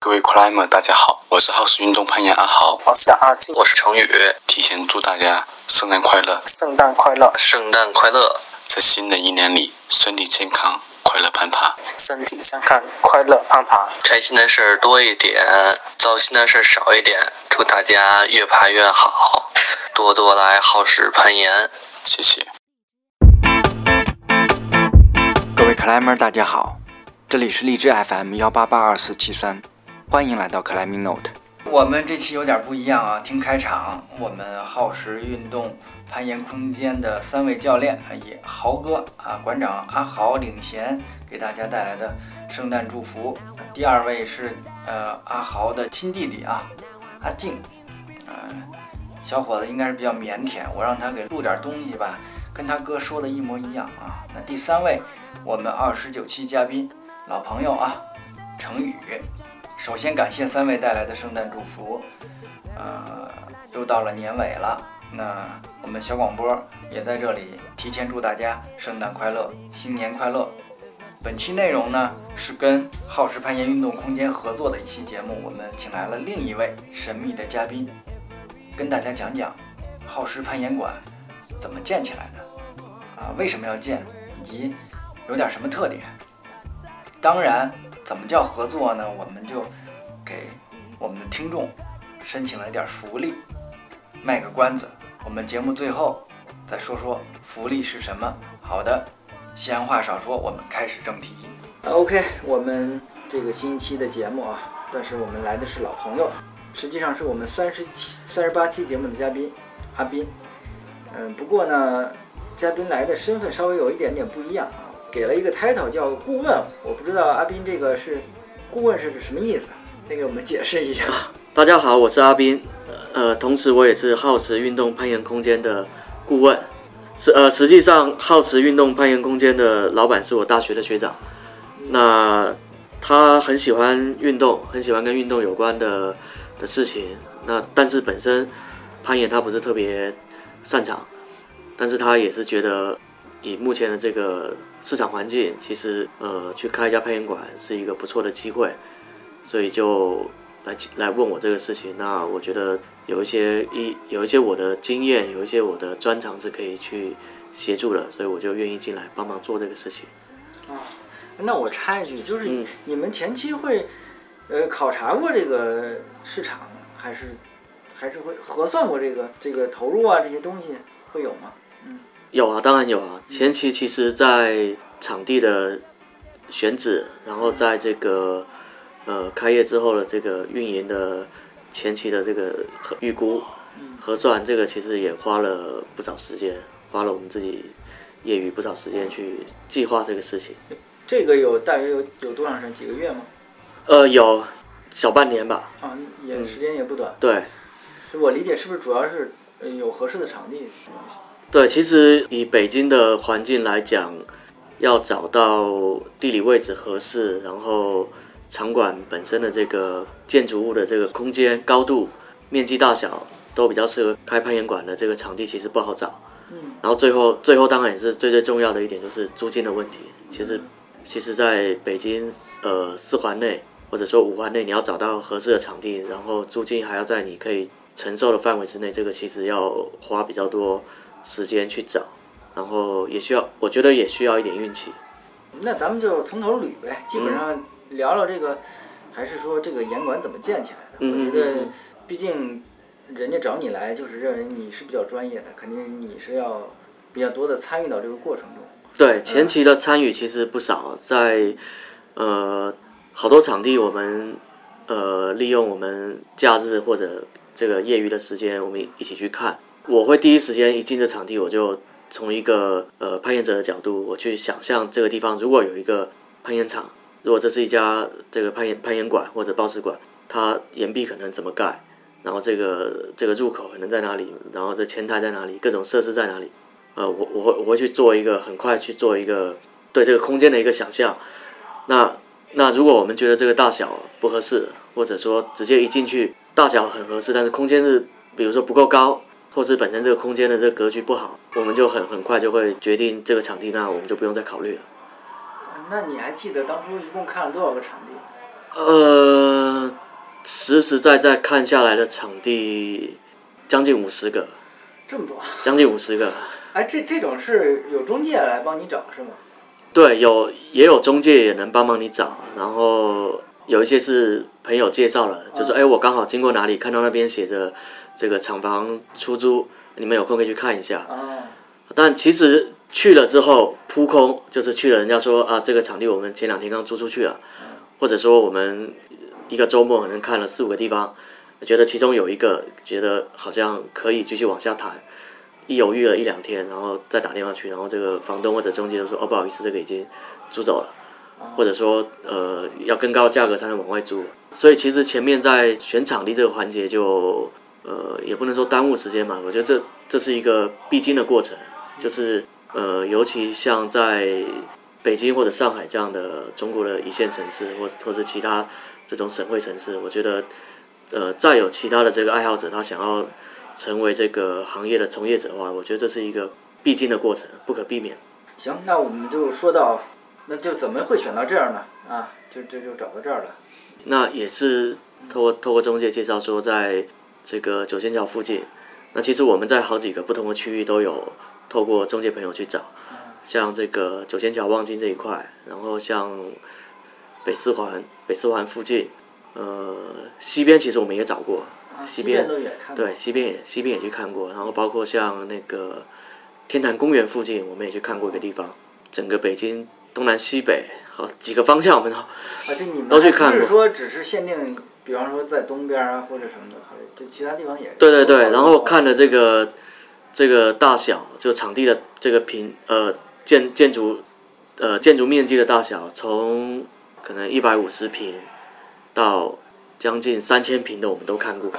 各位 climber，大家好，我是好时运动攀岩阿豪，我是阿静，我是程宇，提前祝大家圣诞快乐，圣诞快乐，圣诞快乐，在新的一年里身体健康，快乐攀爬，身体健康，快乐攀爬，开心的事儿多一点，糟心的事儿少一点，祝大家越爬越好，多多来好事攀岩，谢谢。各位 climber，大家好，这里是荔枝 FM 幺八八二四七三。欢迎来到 Climbing Note。我们这期有点不一样啊，听开场，我们耗时运动攀岩空间的三位教练，以豪哥啊馆长阿豪领衔，给大家带来的圣诞祝福。第二位是呃阿豪的亲弟弟啊，阿静，呃，小伙子应该是比较腼腆，我让他给录点东西吧，跟他哥说的一模一样啊。那第三位，我们二十九期嘉宾，老朋友啊，程宇。首先感谢三位带来的圣诞祝福，呃，又到了年尾了，那我们小广播也在这里提前祝大家圣诞快乐，新年快乐。本期内容呢是跟耗时攀岩运动空间合作的一期节目，我们请来了另一位神秘的嘉宾，跟大家讲讲耗时攀岩馆怎么建起来的，啊，为什么要建，以及有点什么特点。当然。怎么叫合作呢？我们就给我们的听众申请了一点福利，卖个关子。我们节目最后再说说福利是什么。好的，闲话少说，我们开始正题。OK，我们这个新一期的节目啊，但是我们来的是老朋友，实际上是我们三十七、三十八期节目的嘉宾阿斌。嗯，不过呢，嘉宾来的身份稍微有一点点不一样啊。给了一个 title 叫顾问，我不知道阿斌这个是顾问是什么意思，那给我们解释一下。大家好，我是阿斌，呃，同时我也是耗时运动攀岩空间的顾问。实呃，实际上耗时运动攀岩空间的老板是我大学的学长，那他很喜欢运动，很喜欢跟运动有关的的事情。那但是本身攀岩他不是特别擅长，但是他也是觉得。以目前的这个市场环境，其实呃，去开一家攀岩馆是一个不错的机会，所以就来来问我这个事情。那我觉得有一些一有一些我的经验，有一些我的专长是可以去协助的，所以我就愿意进来帮忙做这个事情。啊，那我插一句，就是你们前期会呃考察过这个市场，还是还是会核算过这个这个投入啊这些东西会有吗？嗯。有啊，当然有啊。前期其实，在场地的选址，然后在这个呃开业之后的这个运营的前期的这个预估、核算，这个其实也花了不少时间，花了我们自己业余不少时间去计划这个事情。这个有大约有有多长时间？几个月吗？呃，有小半年吧。啊，也时间也不短。对。我理解是不是主要是有合适的场地？对，其实以北京的环境来讲，要找到地理位置合适，然后场馆本身的这个建筑物的这个空间高度、面积大小都比较适合开攀岩馆的这个场地，其实不好找。嗯。然后最后，最后当然也是最最重要的一点就是租金的问题。其实，其实在北京呃四环内或者说五环内，你要找到合适的场地，然后租金还要在你可以承受的范围之内，这个其实要花比较多。时间去找，然后也需要，我觉得也需要一点运气。那咱们就从头捋呗，基本上聊聊这个，还是说这个严管怎么建起来的？我觉得，毕竟人家找你来，就是认为你是比较专业的，肯定你是要比较多的参与到这个过程中。对，前期的参与其实不少，在呃好多场地，我们呃利用我们假日或者这个业余的时间，我们一起去看。我会第一时间一进这场地，我就从一个呃攀岩者的角度，我去想象这个地方如果有一个攀岩场，如果这是一家这个攀岩攀岩馆或者报时馆，它岩壁可能怎么盖，然后这个这个入口可能在哪里，然后这前台在哪里，各种设施在哪里，呃，我我会我会去做一个很快去做一个对这个空间的一个想象。那那如果我们觉得这个大小不合适，或者说直接一进去大小很合适，但是空间是比如说不够高。或是本身这个空间的这个格局不好，我们就很很快就会决定这个场地，那我们就不用再考虑了。那你还记得当初一共看了多少个场地？呃，实实在在看下来的场地将近五十个，这么多？将近五十个。哎，这这种是有中介来帮你找是吗？对，有也有中介也能帮忙你找，然后有一些是朋友介绍了，就说哎，我刚好经过哪里看到那边写着这个厂房出租，你们有空可以去看一下。啊，但其实去了之后扑空，就是去了人家说啊，这个场地我们前两天刚租出去了，或者说我们一个周末可能看了四五个地方，觉得其中有一个觉得好像可以继续往下谈。一犹豫了一两天，然后再打电话去，然后这个房东或者中介就说：“哦，不好意思，这个已经租走了，或者说呃要更高的价格才能往外租。”所以其实前面在选场地这个环节就呃也不能说耽误时间嘛，我觉得这这是一个必经的过程，就是呃尤其像在北京或者上海这样的中国的一线城市，或或是其他这种省会城市，我觉得呃再有其他的这个爱好者他想要。成为这个行业的从业者的话，我觉得这是一个必经的过程，不可避免。行，那我们就说到，那就怎么会选到这儿呢？啊，就这就找到这儿了。那也是透过透过中介介绍说，在这个九仙桥附近。那其实我们在好几个不同的区域都有透过中介朋友去找，像这个九仙桥望京这一块，然后像北四环北四环附近，呃，西边其实我们也找过。西边对西边也西边也去看过，然后包括像那个天坛公园附近，我们也去看过一个地方。整个北京东南西北好几个方向，我们都啊，这你们都去看过。不是说只是限定，比方说在东边啊或者什么的，考虑就其他地方也。对对对，然后看了这个这个大小，就场地的这个平呃建建筑呃建筑面积的大小，从可能一百五十平到。将近三千平的我们都看过，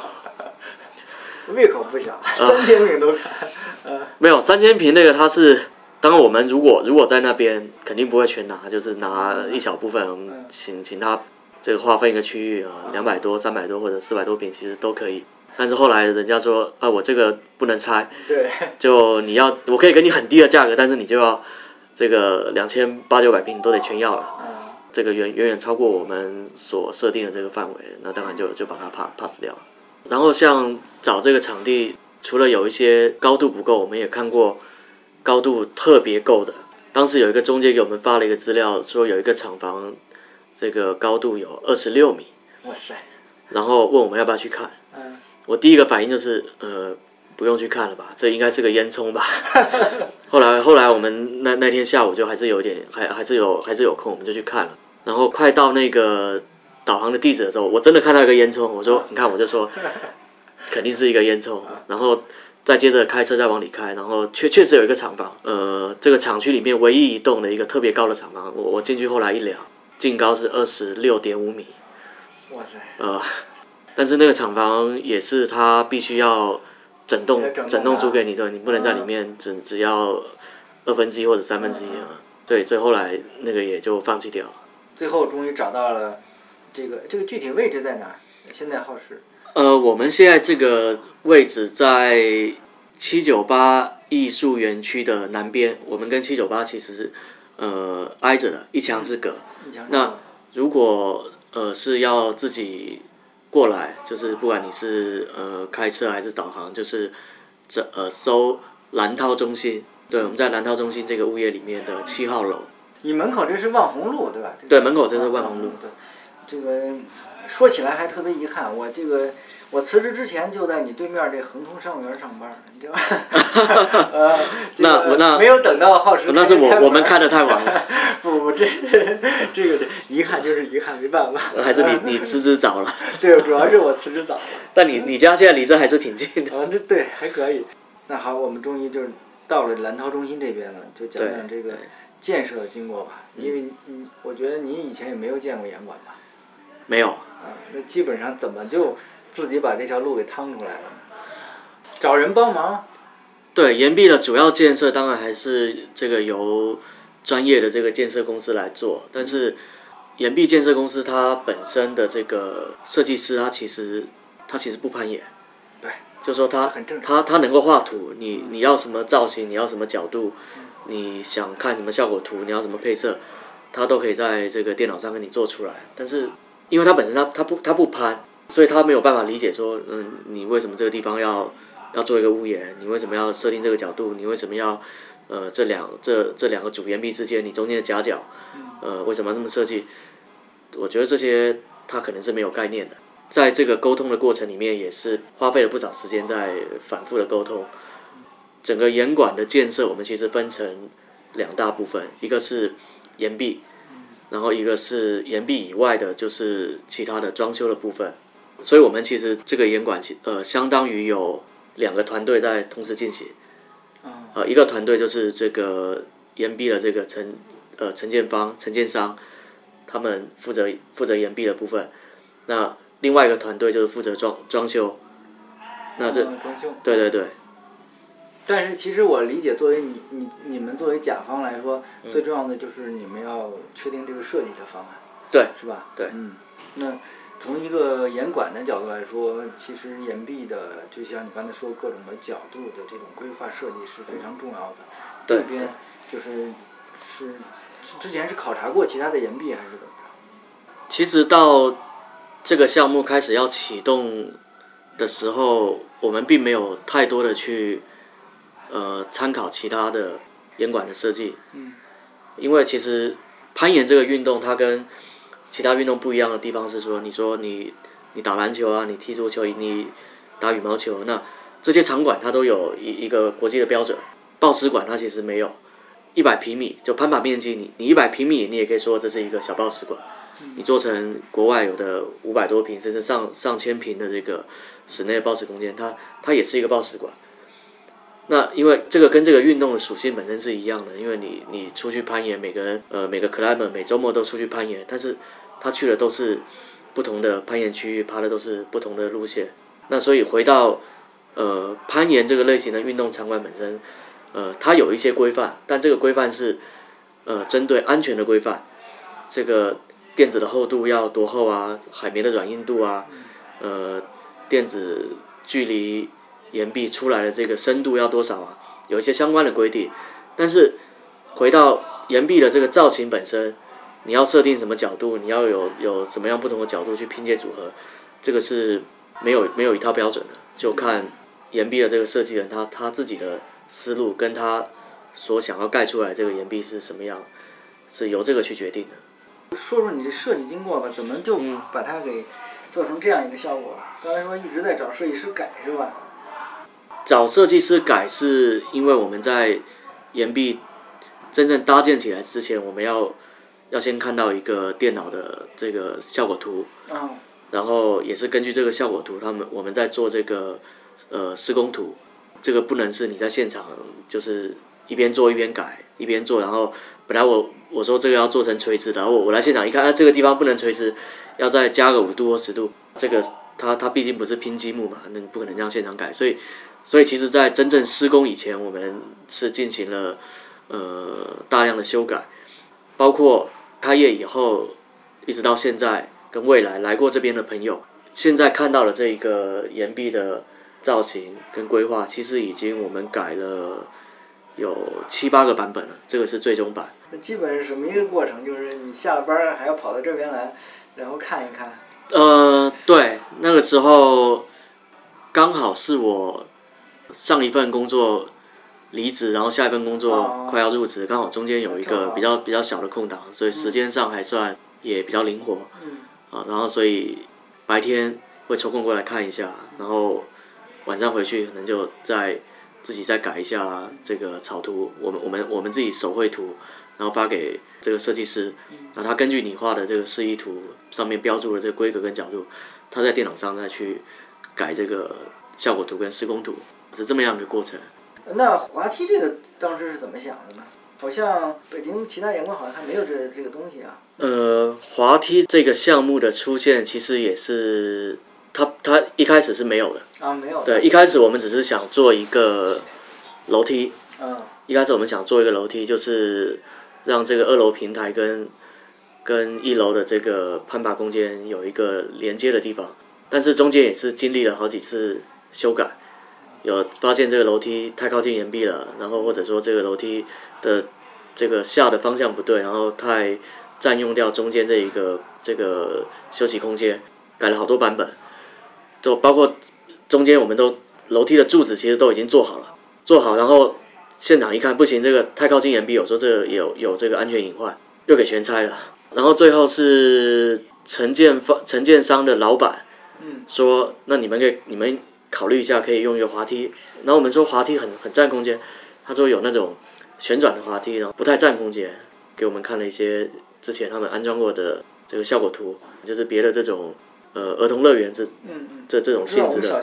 胃口不小，三千平都看。没有三千平那个，它是当然我们如果如果在那边肯定不会全拿，就是拿一小部分，请请他这个划分一个区域啊，两百多、三百多或者四百多平其实都可以。但是后来人家说啊，我这个不能拆，对，就你要我可以给你很低的价格，但是你就要这个两千八九百平都得全要了。这个远远远超过我们所设定的这个范围，那当然就就把它 pass pass 掉。然后像找这个场地，除了有一些高度不够，我们也看过高度特别够的。当时有一个中介给我们发了一个资料，说有一个厂房，这个高度有二十六米。哇塞！然后问我们要不要去看。嗯。我第一个反应就是，呃，不用去看了吧，这应该是个烟囱吧。后来后来我们那那天下午就还是有点，还还是有还是有空，我们就去看了。然后快到那个导航的地址的时候，我真的看到一个烟囱。我说：“你看，我就说，肯定是一个烟囱。”然后再接着开车再往里开，然后确确实有一个厂房。呃，这个厂区里面唯一一栋的一个特别高的厂房。我我进去后来一量，净高是二十六点五米。哇塞！呃，但是那个厂房也是他必须要整栋整栋租给你的，你不能在里面只只要二分之一或者三分之一啊。对，所以后来那个也就放弃掉。最后终于找到了，这个这个具体位置在哪儿？现在耗时。呃，我们现在这个位置在七九八艺术园区的南边。我们跟七九八其实是呃挨着的，一墙之隔。那如果呃是要自己过来，就是不管你是呃开车还是导航，就是这呃搜蓝涛中心。对，我们在蓝涛中心这个物业里面的七号楼。你门口这是万红路对吧？对，门口这是万红路。对，这个说起来还特别遗憾，我这个我辞职之前就在你对面这恒通商务园上班，你知道吗？那那没有等到耗时。那是我我们开的太晚了。不不，这这个遗憾就是遗憾，没办法。还是你 你辞职早了。对，主要是我辞职早了。但你你家现在离这还是挺近的。啊，这对还可以。那好，我们终于就是到了蓝涛中心这边了，就讲讲这个。建设的经过吧，因为你，我觉得你以前也没有见过严管吧？没有。啊，那基本上怎么就自己把这条路给趟出来了？找人帮忙？对，岩壁的主要建设当然还是这个由专业的这个建设公司来做，但是岩壁建设公司它本身的这个设计师，他其实他其实不攀岩。对。就说他他他能够画图，你你要什么造型，你要什么角度。你想看什么效果图？你要什么配色，他都可以在这个电脑上给你做出来。但是因为他本身他他不他不攀，所以他没有办法理解说，嗯，你为什么这个地方要要做一个屋檐？你为什么要设定这个角度？你为什么要呃这两这这两个主岩壁之间你中间的夹角，呃为什么要这么设计？我觉得这些他可能是没有概念的，在这个沟通的过程里面，也是花费了不少时间在反复的沟通。整个岩馆的建设，我们其实分成两大部分，一个是岩壁，然后一个是岩壁以外的，就是其他的装修的部分。所以，我们其实这个岩管，呃，相当于有两个团队在同时进行。呃，一个团队就是这个岩壁的这个承呃承建方、承建商，他们负责负责岩壁的部分。那另外一个团队就是负责装装修。那这装修对对对。但是其实我理解，作为你你你们作为甲方来说，最重要的就是你们要确定这个设计的方案，对，是吧？对，嗯，那从一个严管的角度来说，其实岩壁的就像你刚才说各种的角度的这种规划设计是非常重要的。对，这边就是是之前是考察过其他的岩壁还是怎么着？其实到这个项目开始要启动的时候，我们并没有太多的去。呃，参考其他的岩馆的设计，嗯，因为其实攀岩这个运动，它跟其他运动不一样的地方是说，你说你你打篮球啊，你踢足球，你打羽毛球，那这些场馆它都有一一个国际的标准。报时馆它其实没有一百平米，就攀爬面积，你你一百平米，你也可以说这是一个小报时馆。你做成国外有的五百多平甚至上上千平的这个室内报时空间，它它也是一个报时馆。那因为这个跟这个运动的属性本身是一样的，因为你你出去攀岩，每个人呃每个 climber 每周末都出去攀岩，但是他去的都是不同的攀岩区域，爬的都是不同的路线。那所以回到呃攀岩这个类型的运动场馆本身，呃它有一些规范，但这个规范是呃针对安全的规范，这个垫子的厚度要多厚啊，海绵的软硬度啊，呃垫子距离。岩壁出来的这个深度要多少啊？有一些相关的规定，但是回到岩壁的这个造型本身，你要设定什么角度，你要有有什么样不同的角度去拼接组合，这个是没有没有一套标准的，就看岩壁的这个设计人他他自己的思路跟他所想要盖出来这个岩壁是什么样，是由这个去决定的。说说你这设计经过吧，怎么就把它给做成这样一个效果？刚才说一直在找设计师改是吧？找设计师改是因为我们在岩壁真正搭建起来之前，我们要要先看到一个电脑的这个效果图，然后也是根据这个效果图，他们我们在做这个呃施工图，这个不能是你在现场就是一边做一边改，一边做，然后本来我我说这个要做成垂直的，然后我来现场一看，啊这个地方不能垂直，要再加个五度或十度，这个它它毕竟不是拼积木嘛，那不可能这样现场改，所以。所以，其实，在真正施工以前，我们是进行了呃大量的修改，包括开业以后，一直到现在跟未来来过这边的朋友，现在看到了这一个岩壁的造型跟规划，其实已经我们改了有七八个版本了，这个是最终版。那基本是什么一个过程？就是你下了班还要跑到这边来，然后看一看。呃，对，那个时候刚好是我。上一份工作离职，然后下一份工作快要入职，刚好中间有一个比较比较小的空档，所以时间上还算也比较灵活。啊，然后所以白天会抽空过来看一下，然后晚上回去可能就再自己再改一下这个草图，我们我们我们自己手绘图，然后发给这个设计师，然后他根据你画的这个示意图上面标注的这个规格跟角度，他在电脑上再去改这个效果图跟施工图。是这么样的过程。那滑梯这个当时是怎么想的呢？好像北京其他岩馆好像还没有这这个东西啊。呃，滑梯这个项目的出现，其实也是它它一开始是没有的啊，没有。对，一开始我们只是想做一个楼梯。嗯。一开始我们想做一个楼梯，就是让这个二楼平台跟跟一楼的这个攀爬空间有一个连接的地方。但是中间也是经历了好几次修改。有发现这个楼梯太靠近岩壁了，然后或者说这个楼梯的这个下的方向不对，然后太占用掉中间这一个这个休息空间，改了好多版本，就包括中间我们都楼梯的柱子其实都已经做好了，做好然后现场一看不行，这个太靠近岩壁，我说这个有有这个安全隐患，又给全拆了。然后最后是承建方承建商的老板，嗯，说那你们可以你们考虑一下，可以用一个滑梯。然后我们说滑梯很很占空间，他说有那种旋转的滑梯，然后不太占空间，给我们看了一些之前他们安装过的这个效果图，就是别的这种呃儿童乐园这嗯嗯，这这种性质的。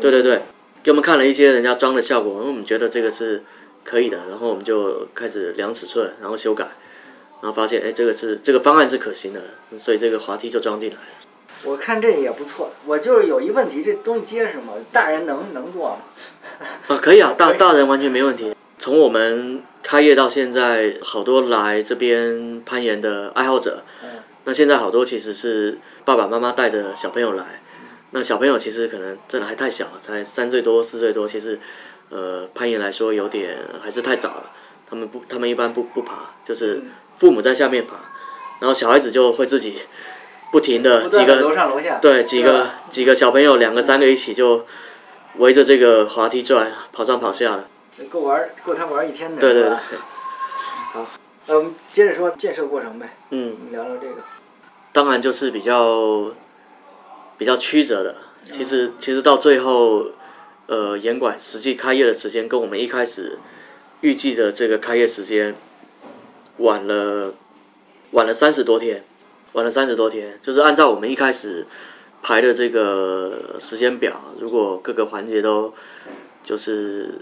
对对对，给我们看了一些人家装的效果，因为我们觉得这个是可以的，然后我们就开始量尺寸，然后修改，然后发现哎这个是这个方案是可行的，所以这个滑梯就装进来了。我看这也不错，我就是有一问题，这东西结实吗？大人能能做吗？啊，可以啊，大大人完全没问题。从我们开业到现在，好多来这边攀岩的爱好者，嗯那现在好多其实是爸爸妈妈带着小朋友来，那小朋友其实可能真的还太小，才三岁多四岁多，其实呃攀岩来说有点还是太早了。他们不，他们一般不不爬，就是嗯父母在下面爬，然后小孩子就会自己不停的几个楼个上楼下。对几个几个小朋友两个三个一起就围着这个滑梯转，跑上跑下的。够玩，够他玩一天的。对对对是吧，呃，我们接着说建设过程呗，嗯，聊聊这个。当然就是比较比较曲折的。其实其实到最后，呃，严管实际开业的时间跟我们一开始预计的这个开业时间晚了晚了三十多天，晚了三十多天。就是按照我们一开始排的这个时间表，如果各个环节都就是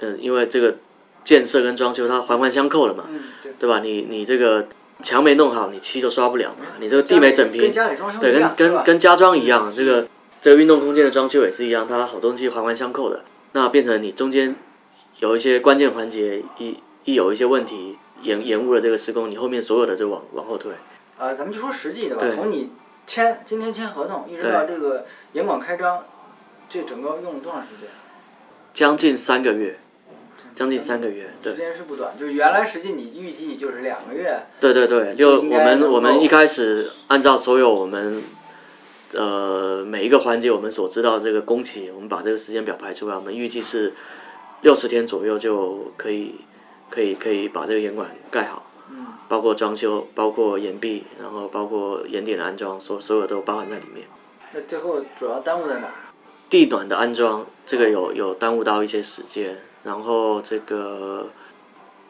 嗯，因为这个建设跟装修它环环相扣了嘛，嗯，对。对吧？你你这个墙没弄好，你漆就刷不了嘛。你这个地没整平跟，家里装修对，跟跟跟家装一样，这个这个运动空间的装修也是一样，它好东西环环相扣的。那变成你中间有一些关键环节一一有一些问题延延误了这个施工，你后面所有的就往往后退。啊，咱们就说实际的吧，从你签今天签合同，一直到这个严管开张，这整个用了多长时间？将近三个月，将近三个月，对时。间是不短，就是原来实际你预计就是两个月，对对对，六我们我们一开始按照所有我们呃每一个环节我们所知道这个工期，我们把这个时间表排出来，我们预计是六十天左右就可以可以可以把这个烟管盖好，嗯，包括装修，包括岩壁，然后包括岩点的安装，所所有都包含在里面。那最后主要耽误在哪？地暖的安装，这个有有耽误到一些时间，然后这个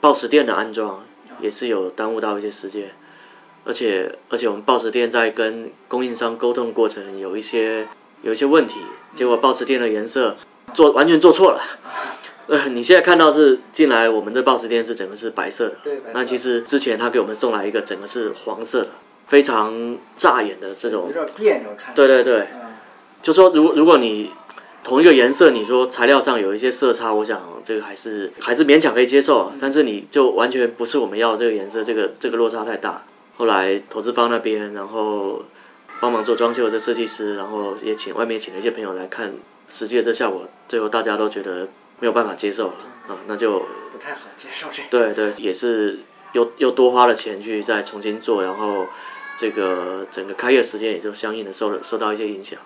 报时电的安装也是有耽误到一些时间，而且而且我们报时店在跟供应商沟通过程有一些有一些问题，结果报时店的颜色做完全做错了。呃，你现在看到是进来我们的报时店是整个是白色的，对那其实之前他给我们送来一个整个是黄色的，非常扎眼的这种有，点别扭看。对对对，嗯，就说如如果你同一个颜色，你说材料上有一些色差，我想这个还是还是勉强可以接受，但是你就完全不是我们要这个颜色，这个这个落差太大。后来投资方那边，然后帮忙做装修的这设计师，然后也请外面请了一些朋友来看实际的这效果，最后大家都觉得没有办法接受了啊，那就不太好接受这个。对对，也是又又多花了钱去再重新做，然后这个整个开业时间也就相应的受了受到一些影响。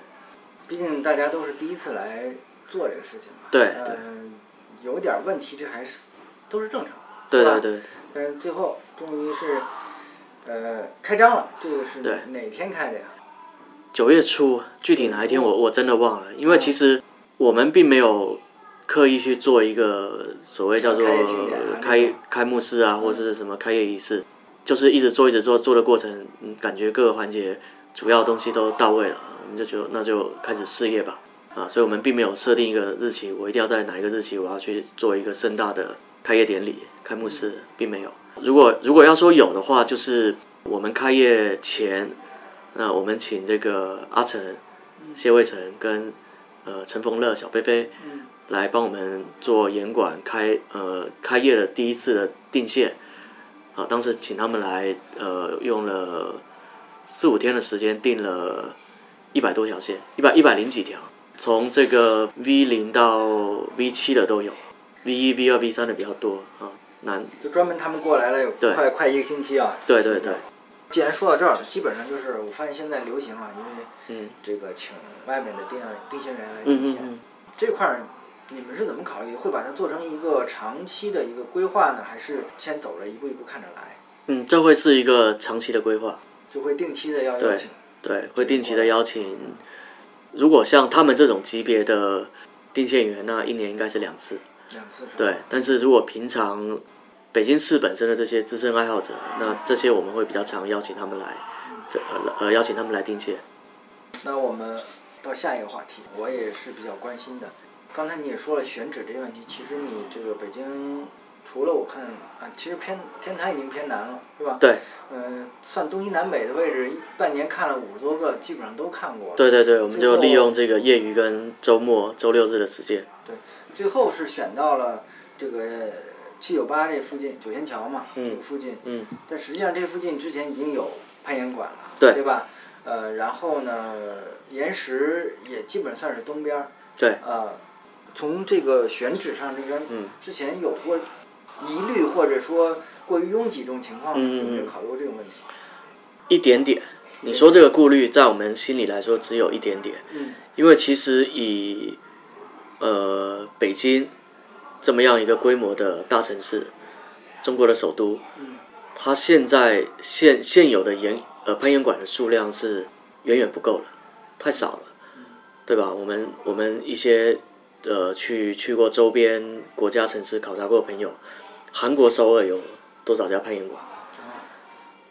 毕竟大家都是第一次来做这个事情嘛。对对嗯，有点问题，这还是都是正常的。对吧对对。但是最后终于是，呃，开张了。这个是对。哪天开的呀？九月初，具体哪一天我我真的忘了，因为其实我们并没有刻意去做一个所谓叫做开开幕式啊，或者是什么开业仪式，就是一直做一直做做的过程，嗯，感觉各个环节主要东西都到位了，我们就觉得那就开始事业吧，啊，所以我们并没有设定一个日期，我一定要在哪一个日期我要去做一个盛大的开业典礼、开幕式，并没有。如果如果要说有的话，就是我们开业前。那我们请这个阿成、谢卫成跟呃陈逢乐、小菲菲嗯。来帮我们做严管开呃开业的第一次的定线，啊，当时请他们来呃用了四五天的时间定了一百多条线，一百一百零几条，从这个 V 零到 V 七的都有，V 一、V 二、V 三的比较多啊，难就专门他们过来了有快快一个星期啊。对对对，既然说到这儿了，基本上就是我发现现在流行啊，因为嗯这个请外面的定定线员来嗯定线，嗯嗯，这块儿你们是怎么考虑？会把它做成一个长期的一个规划呢，还是先走着一步一步看着来？嗯，这会是一个长期的规划。就会定期的要邀对请。对，会定期的邀请。如果像他们这种级别的定线员，那一年应该是两次。两次对，但是如果平常北京市本身的这些资深爱好者，那这些我们会比较常邀请他们来，呃呃邀请他们来定线。那我们到下一个话题，我也是比较关心的。刚才你也说了选址这个问题，其实你这个北京除了我看啊，其实偏天坛已经偏南了，是吧？。对嗯、算东西南北的位置，一半年看了五十多个，基本上都看过了。对对对，我们就利用这个业余跟周末、周六日的时间。对，最后是选到了这个七九八这附近九仙桥嘛，嗯这个附近。嗯，但实际上这附近之前已经有攀岩馆了，对对吧？呃，然后呢，岩石也基本算是东边儿。对，呃，从这个选址上这边，嗯之前有过疑虑或者说过于拥挤这种情况吗，嗯嗯有没有嗯考虑过这种问题？一点点。你说这个顾虑，在我们心里来说只有一点点，嗯因为其实以呃北京这么样一个规模的大城市，中国的首都，嗯它现在现现有的岩呃攀岩馆的数量是远远不够了，太少了，对吧？我们我们一些呃去去过周边国家城市考察过的朋友，韩国首尔有多少家攀岩馆？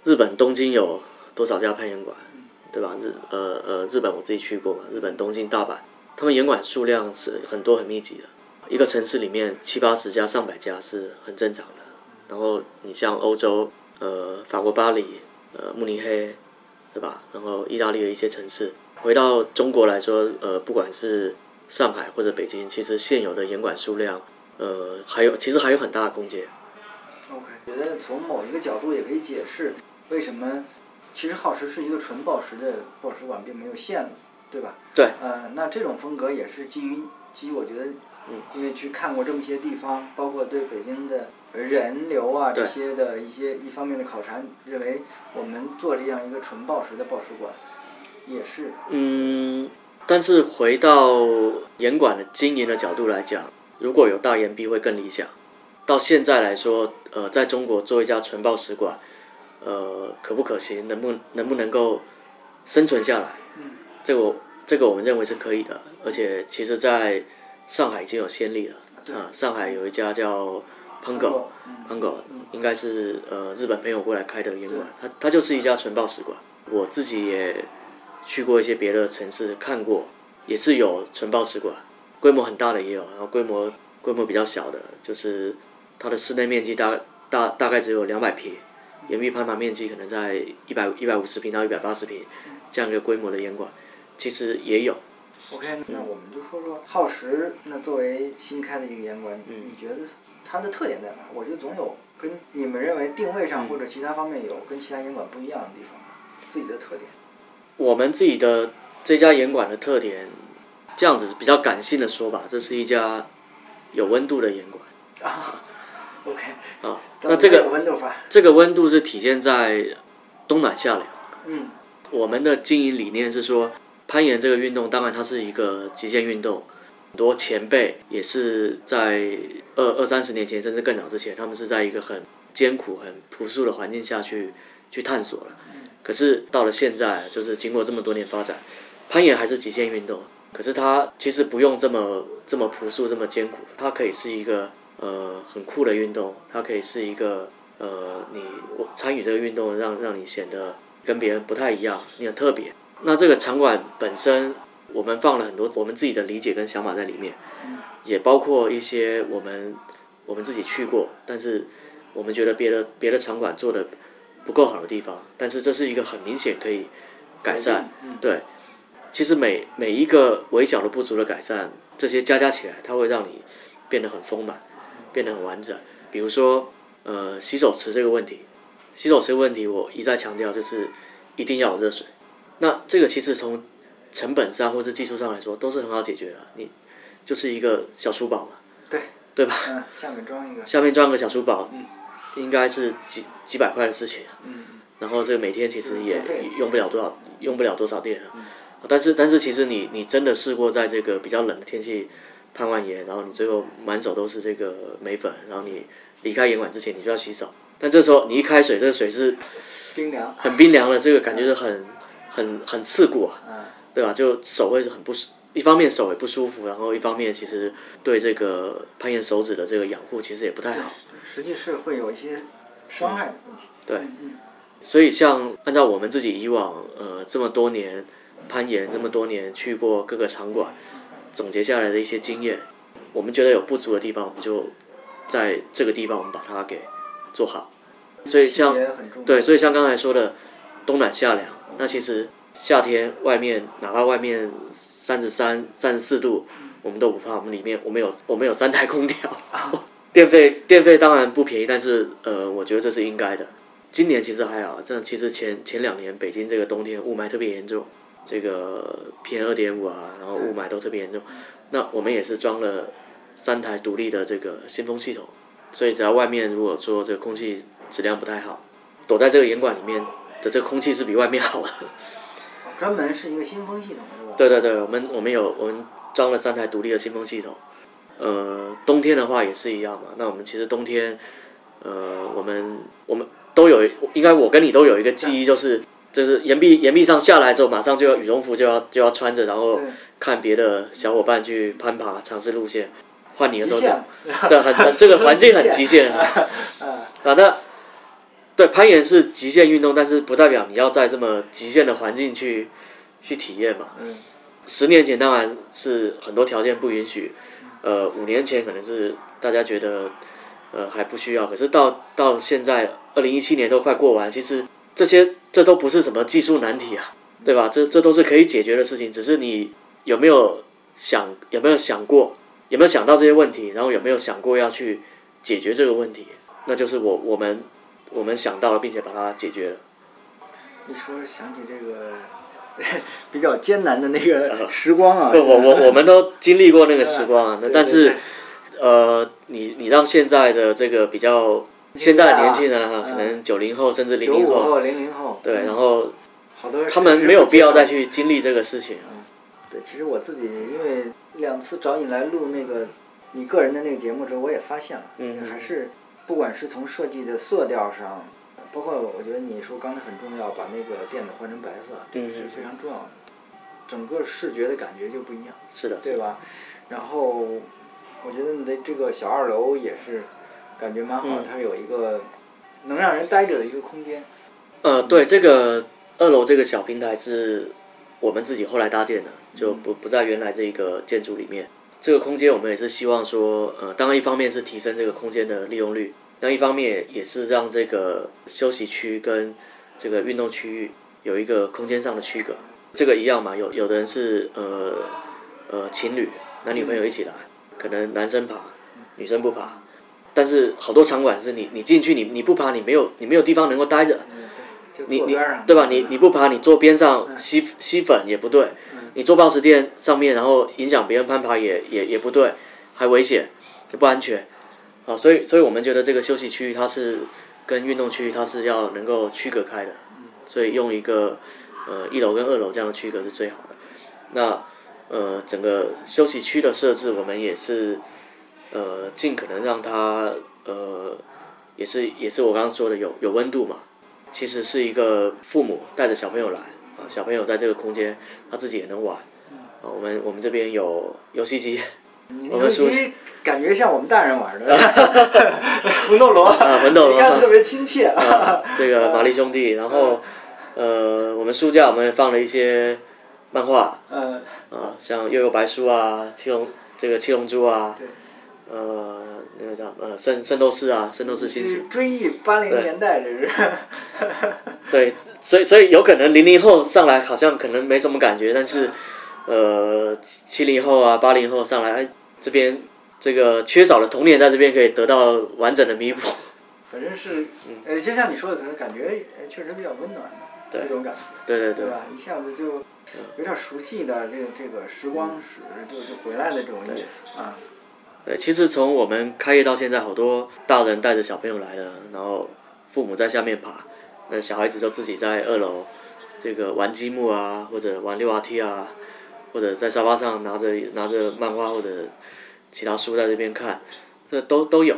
日本东京有多少家攀岩馆？对吧？日呃呃日本我自己去过嘛，日本东京、大阪，他们严管数量是很多很密集的，一个城市里面七八十家、上百家是很正常的。然后你像欧洲，呃，法国巴黎，呃，慕尼黑，对吧？然后意大利的一些城市，回到中国来说，呃，不管是上海或者北京，其实现有的严管数量，呃，还有其实还有很大的空间。OK，觉得从某一个角度也可以解释为什么其实耗时是一个纯报时的报时馆，并没有线路，对吧？对，呃，那这种风格也是基于基于我觉得，嗯，因为去看过这么些地方，包括对北京的人流啊这些的一些一方面的考察，认为我们做这样一个纯报时的报时馆，也是嗯，但是回到严管的经营的角度来讲，如果有大岩壁会更理想。到现在来说，呃，在中国做一家纯报时馆，呃，可不可行？能不能不能够生存下来？嗯，这个这个我们认为是可以的，而且其实在上海已经有先例了。啊，上海有一家叫 Pango，嗯。应该是呃日本朋友过来开的烟馆，它它就是一家纯报时馆。我自己也去过一些别的城市看过，也是有纯报时馆，规模很大的也有，然后规模规模比较小的，就是它的室内面积大大大概只有两百平，岩壁攀爬面积可能在一百一百五十平到一百八十平这样一个规模的烟馆，其实也有。OK，那我们就说说耗时。那作为新开的一个严馆，嗯你觉得它的特点在哪？我觉得总有跟你们认为定位上嗯或者其他方面有跟其他严馆不一样的地方，自己的特点。我们自己的这家严馆的特点，这样子比较感性的说吧，这是一家有温度的严馆啊，OK，啊。那这个温度法，这个温度是体现在冬暖夏凉。嗯我们的经营理念是说，攀岩这个运动，当然它是一个极限运动，很多前辈也是在二二三十年前，甚至更早之前，他们是在一个很艰苦、很朴素的环境下去去探索了。可是到了现在，就是经过这么多年发展，攀岩还是极限运动，可是它其实不用这么这么朴素、这么艰苦，它可以是一个呃很酷的运动，它可以是一个呃你参与这个运动让让你显得跟别人不太一样，你很特别。那这个场馆本身，我们放了很多我们自己的理解跟想法在里面，也包括一些我们我们自己去过，但是我们觉得别的别的场馆做的不够好的地方，但是这是一个很明显可以改善。嗯对，其实每每一个微小的不足的改善，这些加加起来，它会让你变得很丰满，变得很完整。比如说，呃，洗手池这个问题，洗手池问题我一再强调，就是一定要有热水。那这个其实从成本上或是技术上来说，都是很好解决的。你就是一个小书宝嘛，对，对吧？嗯，下面装一个，下面装个小书宝，嗯应该是几几百块的事情。嗯然后这个每天其实也用不了多少，用不了多少电啊。但是但是其实你你真的试过在这个比较冷的天气攀完岩，然后你最后满手都是这个眉粉，然后你离开岩馆之前你就要洗手，但这时候你一开水，这个水是冰凉，很冰凉的，这个感觉是很很很刺骨啊，嗯，对吧？就手会很不舒，一方面手也不舒服，然后一方面其实对这个攀岩手指的这个养护其实也不太好。实际是会有一些伤害的问题。对，嗯所以像按照我们自己以往呃这么多年攀岩这么多年去过各个场馆，总结下来的一些经验，我们觉得有不足的地方，我们就在这个地方我们把它给做好。所以像对，所以像刚才说的冬暖夏凉，那其实夏天外面哪怕外面三十三、三十四度，我们都不怕，我们里面我们有我们有三台空调，电费电费当然不便宜，但是呃，我觉得这是应该的。今年其实还好，这其实前前两年北京这个冬天雾霾特别严重，这个 PM 二点五啊，然后雾霾都特别严重。那我们也是装了三台独立的这个新风系统，所以只要外面如果说这个空气质量不太好，躲在这个严管里面的这个空气是比外面好的。专门是一个新风系统是吧？对对对，我们我们有我们装了三台独立的新风系统。呃，冬天的话也是一样嘛。那我们其实冬天，呃，我们我们都有，应该我跟你都有一个记忆，就是就是岩壁岩壁上下来之后，马上就要羽绒服就要就要穿着，然后看别的小伙伴去攀爬尝试路线。换你的时候极就限，对，很很这个环境很极限啊。嗯，啊，那对攀岩是极限运动，但是不代表你要在这么极限的环境去去体验嘛。嗯，十年前当然是很多条件不允许，呃，五年前可能是大家觉得呃还不需要，可是到到现在二零一七年都快过完，其实这些这都不是什么技术难题啊，对吧？这这都是可以解决的事情，只是你有没有想有没有想过，有没有想到这些问题，然后有没有想过要去解决这个问题，那就是我我们我们想到了，并且把它解决了。一说想起这个 比较艰难的那个时光啊，不，我我我们都经历过那个时光啊，那 对但是，呃，你你让现在的这个比较现在的年轻人哈，嗯。可能九零后甚至零零后，后、零零后，对，然后好多人他们没有必要再去经历这个事情啊。对，其实我自己因为两次找你来录那个你个人的那个节目之后，我也发现了，嗯还是不管是从设计的色调上，包括我觉得你说刚才很重要，把那个垫子换成白色，这个是嗯非常重要的，整个视觉的感觉就不一样，是的，对吧？然后我觉得你的这个小二楼也是感觉蛮好，嗯它有一个能让人待着的一个空间，呃，对，这个二楼这个小平台是我们自己后来搭建的，就不不在原来这个建筑里面。这个空间我们也是希望说，呃，当然一方面是提升这个空间的利用率，但一方面也是让这个休息区跟这个运动区域有一个空间上的区隔。这个一样嘛，有有的人是呃呃情侣男女朋友一起来，可能男生爬，女生不爬。但是好多场馆是你你进去你你不爬你没有你没有地方能够待着，你你对吧？你你不爬，你坐边上嗯吸吸粉也不对嗯，你坐报时垫上面，然后影响别人攀爬也也也不对，还危险，就不安全。好，所以所以我们觉得这个休息区域它是跟运动区域它是要能够区隔开的，所以用一个呃一楼跟二楼这样的区隔是最好的。那呃整个休息区的设置，我们也是呃尽可能让它呃也是也是我刚刚说的有有温度嘛，其实是一个父母带着小朋友来啊，小朋友在这个空间他自己也能玩啊。我们我们这边有游戏机，我们说尤其感觉像我们大人玩的，魂斗罗啊魂斗罗你看特别亲切啊，这个玛丽兄弟，然后呃我们书架我们也放了一些漫画嗯，啊，像《悠悠白书》啊，《七龙》这个《七龙珠》啊对，呃那个叫呃《圣圣斗士》啊，《圣斗士星矢》追忆八零年代，这是。对，所以所以有可能零零后上来好像可能没什么感觉，但是呃七零后啊八零后上来，哎这边这个缺少的童年在这边可以得到完整的弥补。反正是，呃，就像你说的，可能感觉呃确实比较温暖的对这种感觉，对对对对吧？一下子就有点熟悉的这个这个时光史就就回来的这种意思啊。对，其实从我们开业到现在，好多大人带着小朋友来了，然后父母在下面爬，那小孩子就自己在二楼这个玩积木啊，或者玩溜滑梯啊，或者在沙发上拿着拿着漫画或者其他书在这边看，这都都有。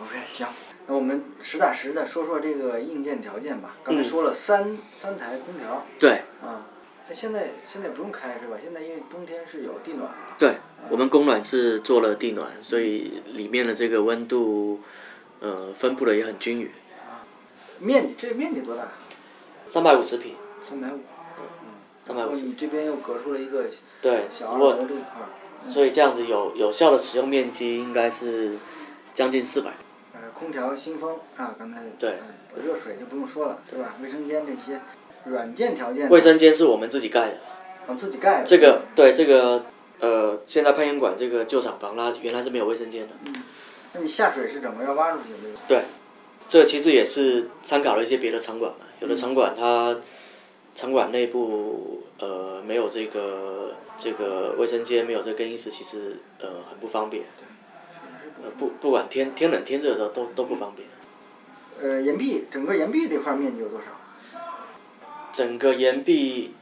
OK，行，那我们实打实的说说这个硬件条件吧。刚才嗯说了三、三台空调对啊，那现在现在不用开是吧？现在因为冬天是有地暖的。对，我们供暖是做了地暖，所以里面的这个温度呃分布的也很均匀，面积这面积多大？三百五十平，三百五。三百五十你这边又隔出了一个对，小二楼这一块儿，所以这样子有有效的使用面积应该是将近四百。呃，空调、新风啊，刚才对呃热水就不用说了，对吧？卫生间这些软件条件，卫生间是我们自己盖的，啊自己盖的。这个对这个呃，现在攀岩馆这个旧厂房它原来是没有卫生间的，那你下水是怎么要挖出去的？对，这其实也是参考了一些别的场馆嘛，有的场馆它场馆内部呃没有这个这个卫生间，没有这个更衣室，其实呃很不方便。呃不不管天天冷天热的时候都都不方便。呃，岩壁整个岩壁这块面积有多少？整个岩壁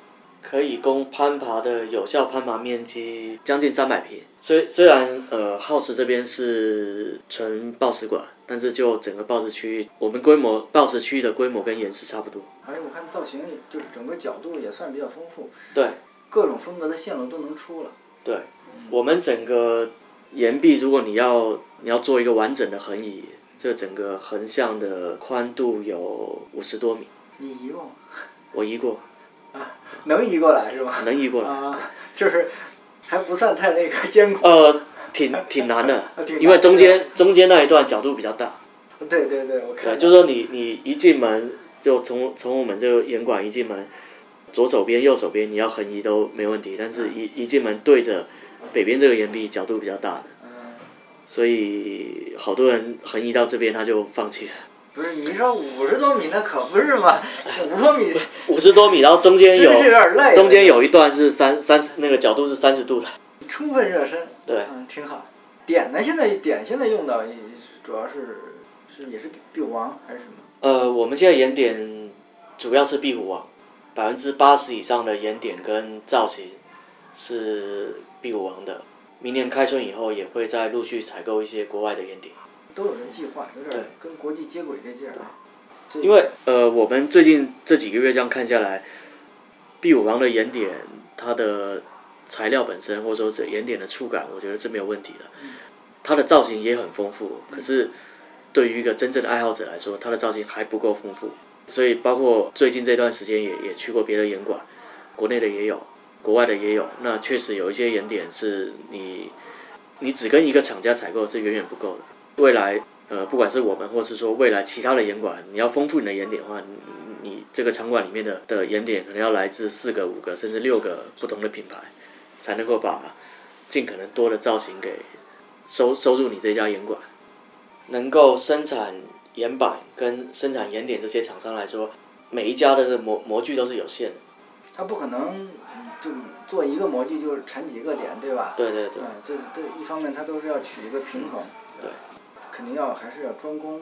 可以供攀爬的有效攀爬面积将近三百平。虽虽然呃，House 这边是纯抱石馆，但是就整个抱石区域，我们规模抱石区域的规模跟岩石差不多。而且我看造型也就是整个角度也算比较丰富，对各种风格的线路都能出了。对，我们整个岩壁，如果你要你要做一个完整的横移，这整个横向的宽度有五十多米，你移过吗？我移过，能移过来是吗？能移过来。啊，就是还不算太那个 艰苦。呃，挺挺难的，因为中间中间那一段角度比较大。对对对，我看对，就是说你你一进门就从从我们这个严管一进门，左手边右手边你要横移都没问题，但是一一进门对着北边这个岩壁角度比较大所以好多人横移到这边他就放弃了。不是你说五十多米那可不是嘛，五十多米五十多米，然后中间有有中间有一段是三三十那个角度是三十度的，充分热身，对嗯，挺好。点呢？现在点现在用的主要是是也是壁虎王还是什么？呃，我们现在岩点主要是壁虎王，百分之八十以上的岩点跟造型是壁虎王的。明年开春以后也会再陆续采购一些国外的岩点，都有人计划，有点跟国际接轨这劲儿啊。这因为呃，我们最近这几个月这样看下来，壁虎王的岩点它的材料本身或者说这岩点的触感，我觉得是没有问题的。它的造型也很丰富，可是对于一个真正的爱好者来说，它的造型还不够丰富。所以包括最近这段时间也也去过别的岩馆，国内的也有，国外的也有。那确实有一些岩点是你你只跟一个厂家采购是远远不够的。未来呃，不管是我们或是说未来其他的岩馆，你要丰富你的岩点的话，你你这个场馆里面的的岩点可能要来自四个、五个甚至六个不同的品牌，才能够把尽可能多的造型给收收入你这家岩馆。能够生产岩板跟生产岩点这些厂商来说，每一家的这模模具都是有限的。他不可能就做一个模具就产几个点，对吧？对对对嗯，这这一方面他都是要取一个平衡，对，肯定要还是要专攻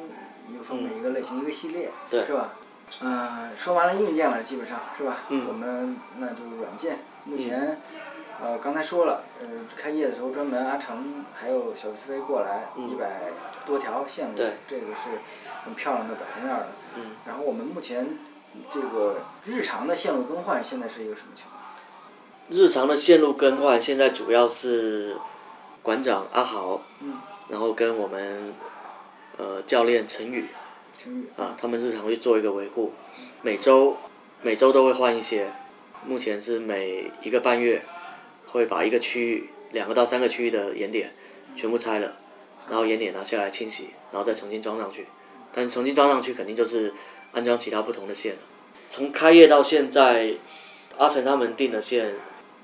一个方面、一个类型、一个系列，对是吧？嗯、说完了硬件了，基本上是吧？嗯我们那就是软件，目前、呃刚才说了，呃开业的时候专门阿成还有小飞飞过来嗯一百多条线路，对这个是很漂亮的摆在那儿的。嗯，然后我们目前这个日常的线路更换现在是一个什么情况？日常的线路更换现在主要是馆长阿豪，嗯，然后跟我们呃教练陈宇啊，他们日常会做一个维护，每周每周都会换一些，目前是每一个半月会把一个区域两个到三个区域的岩点全部拆了，然后岩点拿下来清洗，然后再重新装上去，但是重新装上去肯定就是安装其他不同的线了。从开业到现在，阿成他们定的线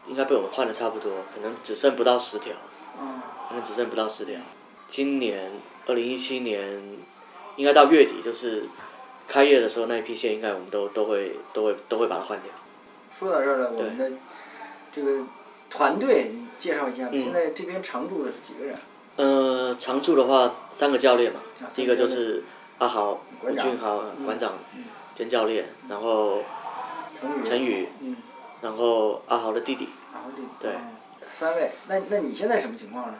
应该被我们换的差不多，可能只剩不到十条。嗯，可能只剩不到十条。今年二零一七年应该到月底，就是开业的时候那一批线，应该我们都都会都会都会把它换掉。说到这儿了，我们的这个团队，你介绍一下现在这边常驻的是几个人？呃，常驻的话三个教练嘛啊，第一个就是阿豪、吴俊豪嗯。馆长嗯兼教练，然后陈宇，然后阿豪的弟弟。对。哦三位，那那你现在什么情况呢？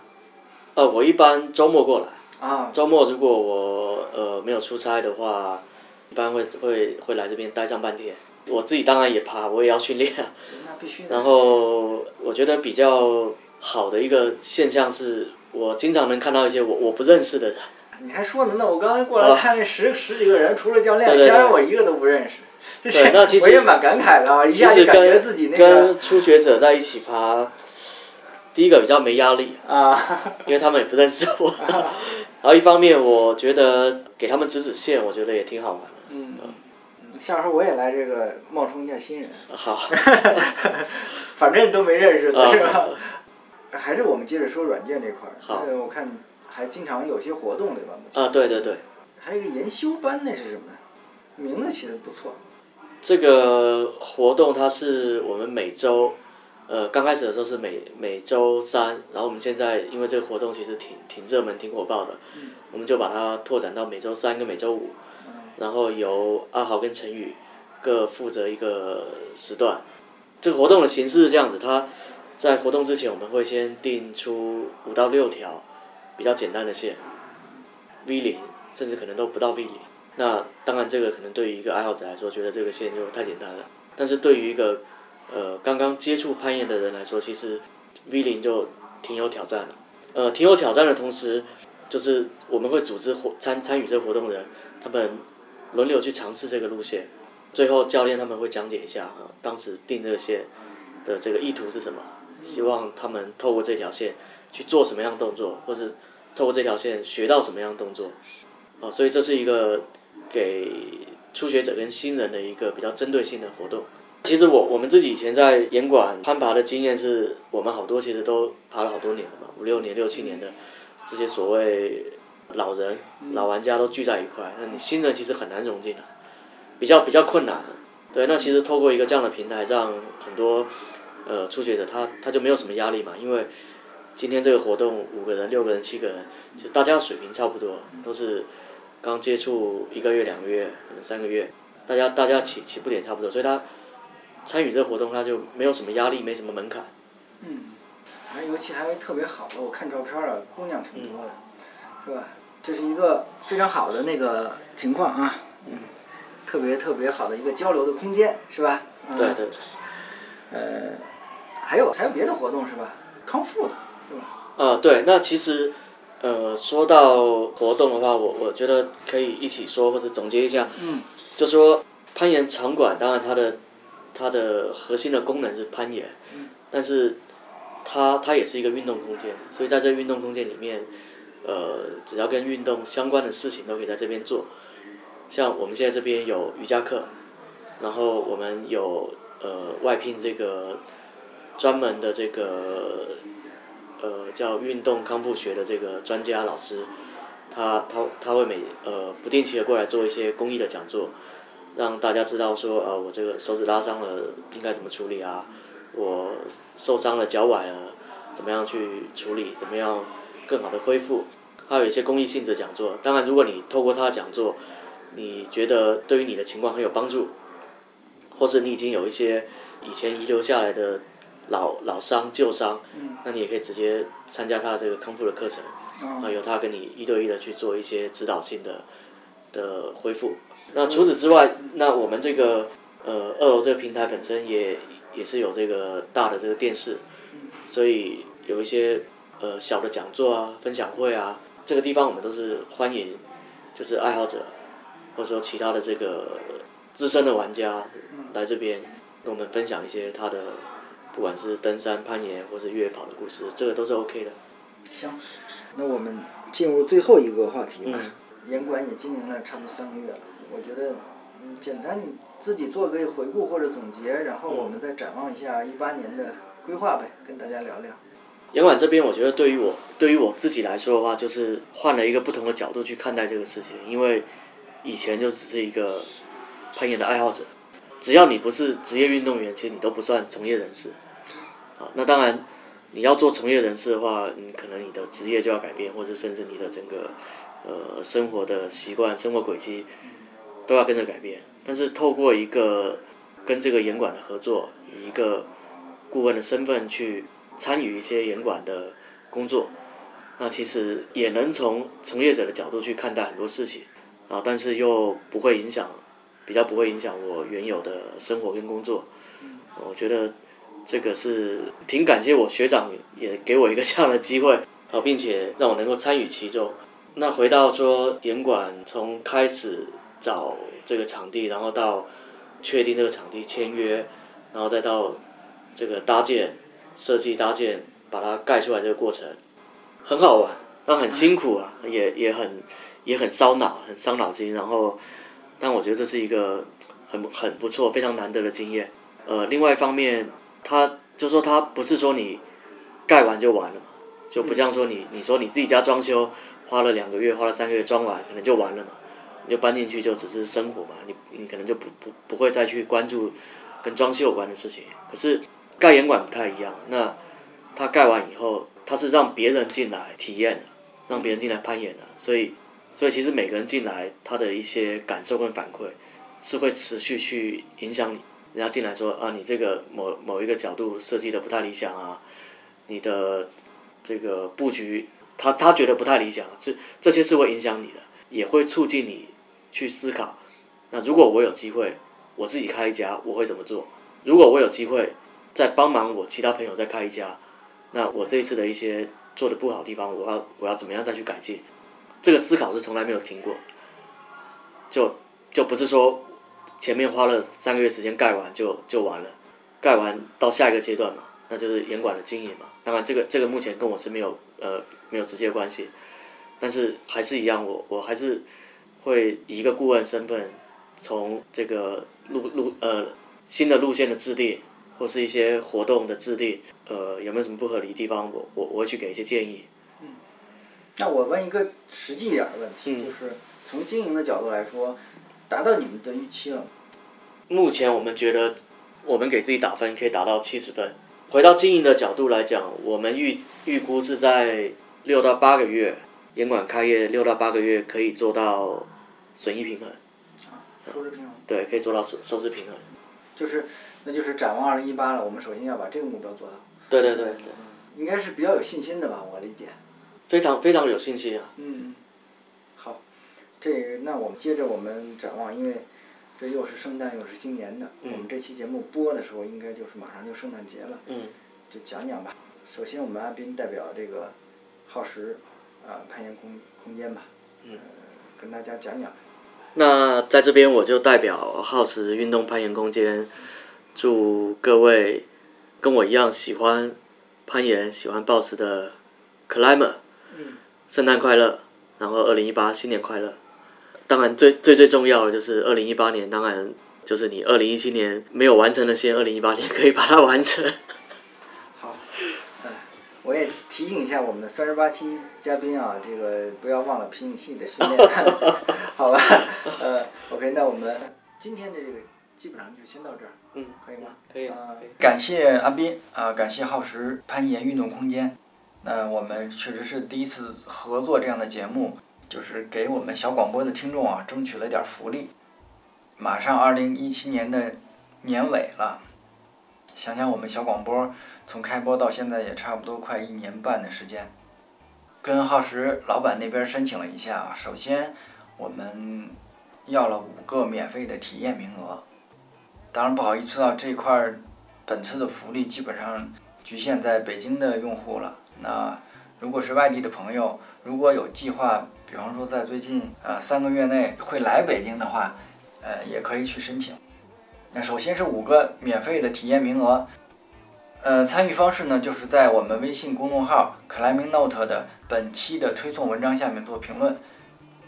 呃，我一般周末过来，啊，周末如果我呃没有出差的话，一般会会会来这边待上半天。我自己当然也爬，我也要训练啊。那必须。然后我觉得比较好的一个现象是，我经常能看到一些我我不认识的人。你还说呢？那我刚才过来看十十几个人，除了教练，对对对其他人我一个都不认识。对那其实我也蛮感慨的啊，一下就感觉自己那个跟初学者在一起爬，第一个比较没压力，啊，因为他们也不认识我。然后一方面，我觉得给他们指指线，我觉得也挺好玩的。嗯，下回我也来这个冒充一下新人，好，反正都没认识的啊是吧？还是我们接着说软件这块儿。好呃，我看还经常有些活动对吧？啊，对对对，还有一个研修班，那是什么？名字起的不错。这个活动它是我们每周，呃，刚开始的时候是每每周三，然后我们现在因为这个活动其实挺挺热门、挺火爆的，嗯我们就把它拓展到每周三跟每周五，嗯然后由阿豪跟陈宇各负责一个时段。这个活动的形式是这样子，它在活动之前我们会先定出五到六条比较简单的线，V 零甚至可能都不到 V 零。那当然，这个可能对于一个爱好者来说，觉得这个线就太简单了。但是对于一个呃刚刚接触攀岩的人来说，其实 V 零就挺有挑战了。呃，挺有挑战的同时，就是我们会组织活参参与这个活动的人，他们轮流去尝试这个路线，最后教练他们会讲解一下啊，当时定这个线的这个意图是什么，希望他们透过这条线去做什么样动作，或是透过这条线学到什么样动作，啊，所以这是一个给初学者跟新人的一个比较针对性的活动。其实我我们自己以前在岩馆攀爬的经验是，我们好多其实都爬了好多年了嘛，五六年、六七年的这些所谓老人、老玩家都聚在一块，那你新人其实很难融进来，比较比较困难。对，那其实透过一个这样的平台，让很多呃初学者他他就没有什么压力嘛，因为今天这个活动五个人、六个人、七个人，其实大家水平差不多，都是刚接触一个月、两个月、可能三个月，大家大家起起步点差不多，所以他参与这个活动他就没有什么压力，没什么门槛。嗯，还尤其还特别好的，我看照片了，姑娘挺多的，是吧？这是一个非常好的那个情况啊，嗯，特别特别好的一个交流的空间，是吧？嗯对对。呃，还有还有别的活动是吧？康复的，是吧？呃，对，那其实，呃，说到活动的话，我我觉得可以一起说或者总结一下，嗯，就说攀岩场馆，当然它的它的核心的功能是攀岩，嗯。但是它它也是一个运动空间，所以在这运动空间里面，呃，只要跟运动相关的事情都可以在这边做，像我们现在这边有瑜伽课，然后我们有呃外聘这个专门的这个呃叫运动康复学的这个专家老师，他他他会每呃不定期的过来做一些公益的讲座，让大家知道说呃我这个手指拉伤了应该怎么处理啊，我受伤了脚崴了怎么样去处理，怎么样更好的恢复，还有一些公益性质讲座。当然，如果你透过他的讲座，你觉得对于你的情况很有帮助，或是你已经有一些以前遗留下来的老老伤旧伤，嗯那你也可以直接参加他的这个康复的课程，啊，哦由他跟你一对一的去做一些指导性的的恢复。那除此之外，那我们这个呃二楼这个平台本身也也是有这个大的这个电视，所以有一些呃小的讲座啊、分享会啊，这个地方我们都是欢迎，就是爱好者或者说其他的这个资深的玩家来这边跟我们分享一些他的不管是登山、攀岩或是越野跑的故事，这个都是 OK 的。行，那我们进入最后一个话题吧。嗯严管也经营了差不多三个月了，我觉得，嗯，简单你自己做个回顾或者总结，然后我们再展望一下一八年的规划呗，跟大家聊聊。严管这边，我觉得对于我对于我自己来说的话，就是换了一个不同的角度去看待这个事情，因为以前就只是一个攀岩的爱好者，只要你不是职业运动员，其实你都不算从业人士。啊，那当然你要做从业人士的话，你可能你的职业就要改变，或者甚至你的整个呃生活的习惯、生活轨迹都要跟着改变。但是透过一个跟这个严管的合作，以一个顾问的身份去参与一些严管的工作，那其实也能从从业者的角度去看待很多事情啊，但是又不会影响，比较不会影响我原有的生活跟工作。我觉得这个是挺感谢我学长也给我一个这样的机会啊，并且让我能够参与其中。那回到说严管从开始找这个场地，然后到确定这个场地签约，然后再到这个搭建、设计、搭建，把它盖出来这个过程，很好玩，但很辛苦啊，也也很也很烧脑，很伤脑筋。然后，但我觉得这是一个很很不错、非常难得的经验。呃，另外一方面，他就说他不是说你盖完就完了嘛，就不像说你你说你自己家装修花了两个月、花了三个月装完，可能就完了嘛，你就搬进去就只是生活嘛，你你可能就不不不会再去关注跟装修有关的事情。可是盖严管不太一样，那他盖完以后，他是让别人进来体验的，让别人进来攀岩的，所以所以其实每个人进来，他的一些感受跟反馈是会持续去影响你。人家进来说啊，你这个某某一个角度设计的不太理想啊，你的这个布局，他他觉得不太理想，这这些是会影响你的，也会促进你去思考。那如果我有机会，我自己开一家，我会怎么做？如果我有机会再帮忙我其他朋友再开一家，那我这一次的一些做的不好的地方，我要我要怎么样再去改进？这个思考是从来没有停过，就就不是说。前面花了三个月时间盖完就就完了，盖完到下一个阶段嘛，那就是严管的经营嘛。当然这个这个目前跟我是没有呃没有直接关系，但是还是一样，我我还是会以一个顾问身份，从这个路路呃新的路线的制定或是一些活动的制定，呃有没有什么不合理的地方，我我我会去给一些建议。嗯，那我问一个实际一点的问题，就是从经营的角度来说。达到你们的预期了。目前我们觉得，我们给自己打分可以达到七十分。回到经营的角度来讲，我们预预估是在六到八个月，严管开业六到八个月可以做到损益平衡。啊收支平衡。对，可以做到收收支平衡。就是，那就是展望二零一八了。我们首先要把这个目标做到。对对对对。应该是比较有信心的吧？我理解。非常非常有信心啊。嗯。好这那我们接着我们展望，因为这又是圣诞又是新年的，我们这期节目播的时候应该就是马上就圣诞节了，嗯就讲讲吧。首先我们阿斌代表这个耗时啊攀岩空空间吧，嗯跟大家讲讲。那在这边我就代表耗时运动攀岩空间，祝各位跟我一样喜欢攀岩、喜欢 BOSS 的 climber，圣诞快乐，然后二零一八新年快乐。当然，最最最重要的就是二零一八年，当然就是你二零一七年没有完成的，先二零一八年可以把它完成。好，嗯，我也提醒一下我们的三十八期嘉宾啊，这个不要忘了皮影戏的训练，好吧？呃，OK，那我们今天的这个基本上就先到这儿，嗯，可以吗？可以。感谢阿斌啊，感谢耗时攀岩运动空间。那我们确实是第一次合作这样的节目。就是给我们小广播的听众啊，争取了点福利。马上二零一七年的年尾了，想想我们小广播从开播到现在也差不多快一年半的时间，跟耗时老板那边申请了一下。首先，我们要了五个免费的体验名额。当然不好意思啊，这块儿本次的福利基本上局限在北京的用户了。那如果是外地的朋友，如果有计划，比方说在最近呃三个月内会来北京的话，呃也可以去申请。那首先是五个免费的体验名额，呃参与方式呢就是在我们微信公众号 Climbing Note 的本期的推送文章下面做评论。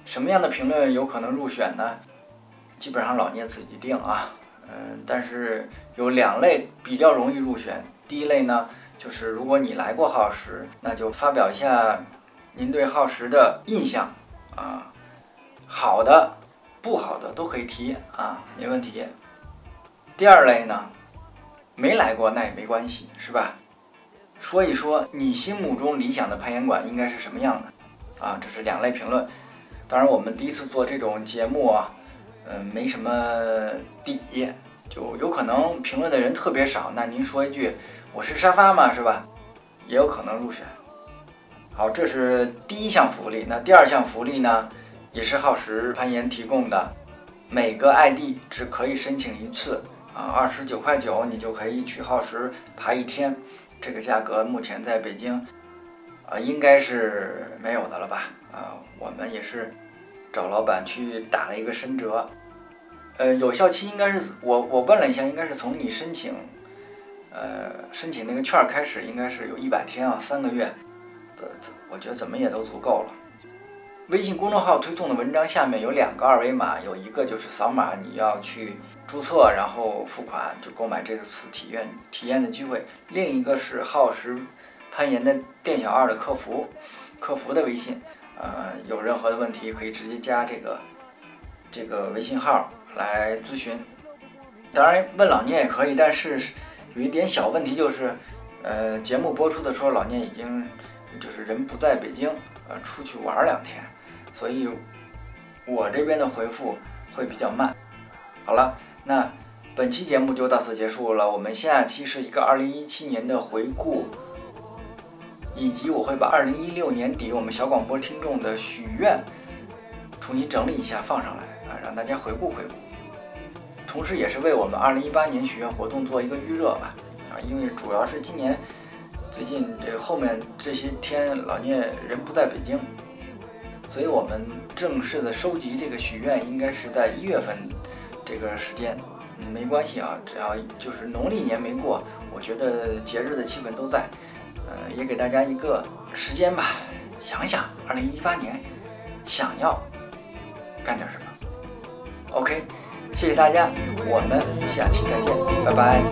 什么样的评论有可能入选呢？基本上老聂自己定啊，嗯，但是有两类比较容易入选。第一类呢。就是如果你来过耗时，那就发表一下您对耗时的印象啊，好的、不好的都可以提啊，没问题。第二类呢，没来过那也没关系，是吧？说一说你心目中理想的攀岩馆应该是什么样的啊？这是两类评论。当然，我们第一次做这种节目啊，嗯，没什么底，就有可能评论的人特别少。那您说一句“我是沙发嘛”，是吧？也有可能入选。好，这是第一项福利。那第二项福利呢，也是耗时攀岩提供的，每个 ID 只可以申请一次啊，二十九块九你就可以去耗时爬一天。这个价格目前在北京，啊，应该是没有的了吧？啊，我们也是找老板去打了一个深折。呃，有效期应该是我我问了一下，应该是从你申请，呃，申请那个券开始，应该是有一百天啊，三个月。我觉得怎么也都足够了。微信公众号推送的文章下面有两个二维码，有一个就是扫码你要去注册，然后付款就购买这次体验体验的机会；另一个是耗时攀岩的店小二的客服，客服的微信，呃，有任何的问题可以直接加这个这个微信号来咨询。当然问老聂也可以，但是有一点小问题就是，呃，节目播出的时候老聂已经。就是人不在北京，呃，出去玩两天，所以我这边的回复会比较慢。好了，那本期节目就到此结束了。我们下期是一个二零一七年的回顾，以及我会把二零一六年底我们小广播听众的许愿重新整理一下放上来啊，让大家回顾回顾。同时，也是为我们二零一八年许愿活动做一个预热吧啊，因为主要是今年。最近这后面这些天，老聂人不在北京，所以我们正式的收集这个许愿应该是在一月份这个时间。没关系啊，只要就是农历年没过，我觉得节日的气氛都在。呃，也给大家一个时间吧，想想二零一八年想要干点什么。OK，谢谢大家，我们下期再见，拜拜。